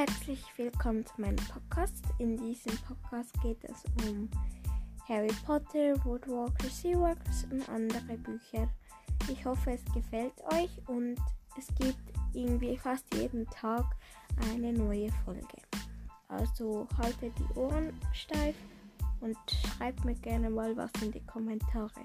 Herzlich willkommen zu meinem Podcast. In diesem Podcast geht es um Harry Potter, Woodwalker, Seaworks und andere Bücher. Ich hoffe, es gefällt euch und es gibt irgendwie fast jeden Tag eine neue Folge. Also haltet die Ohren steif und schreibt mir gerne mal was in die Kommentare.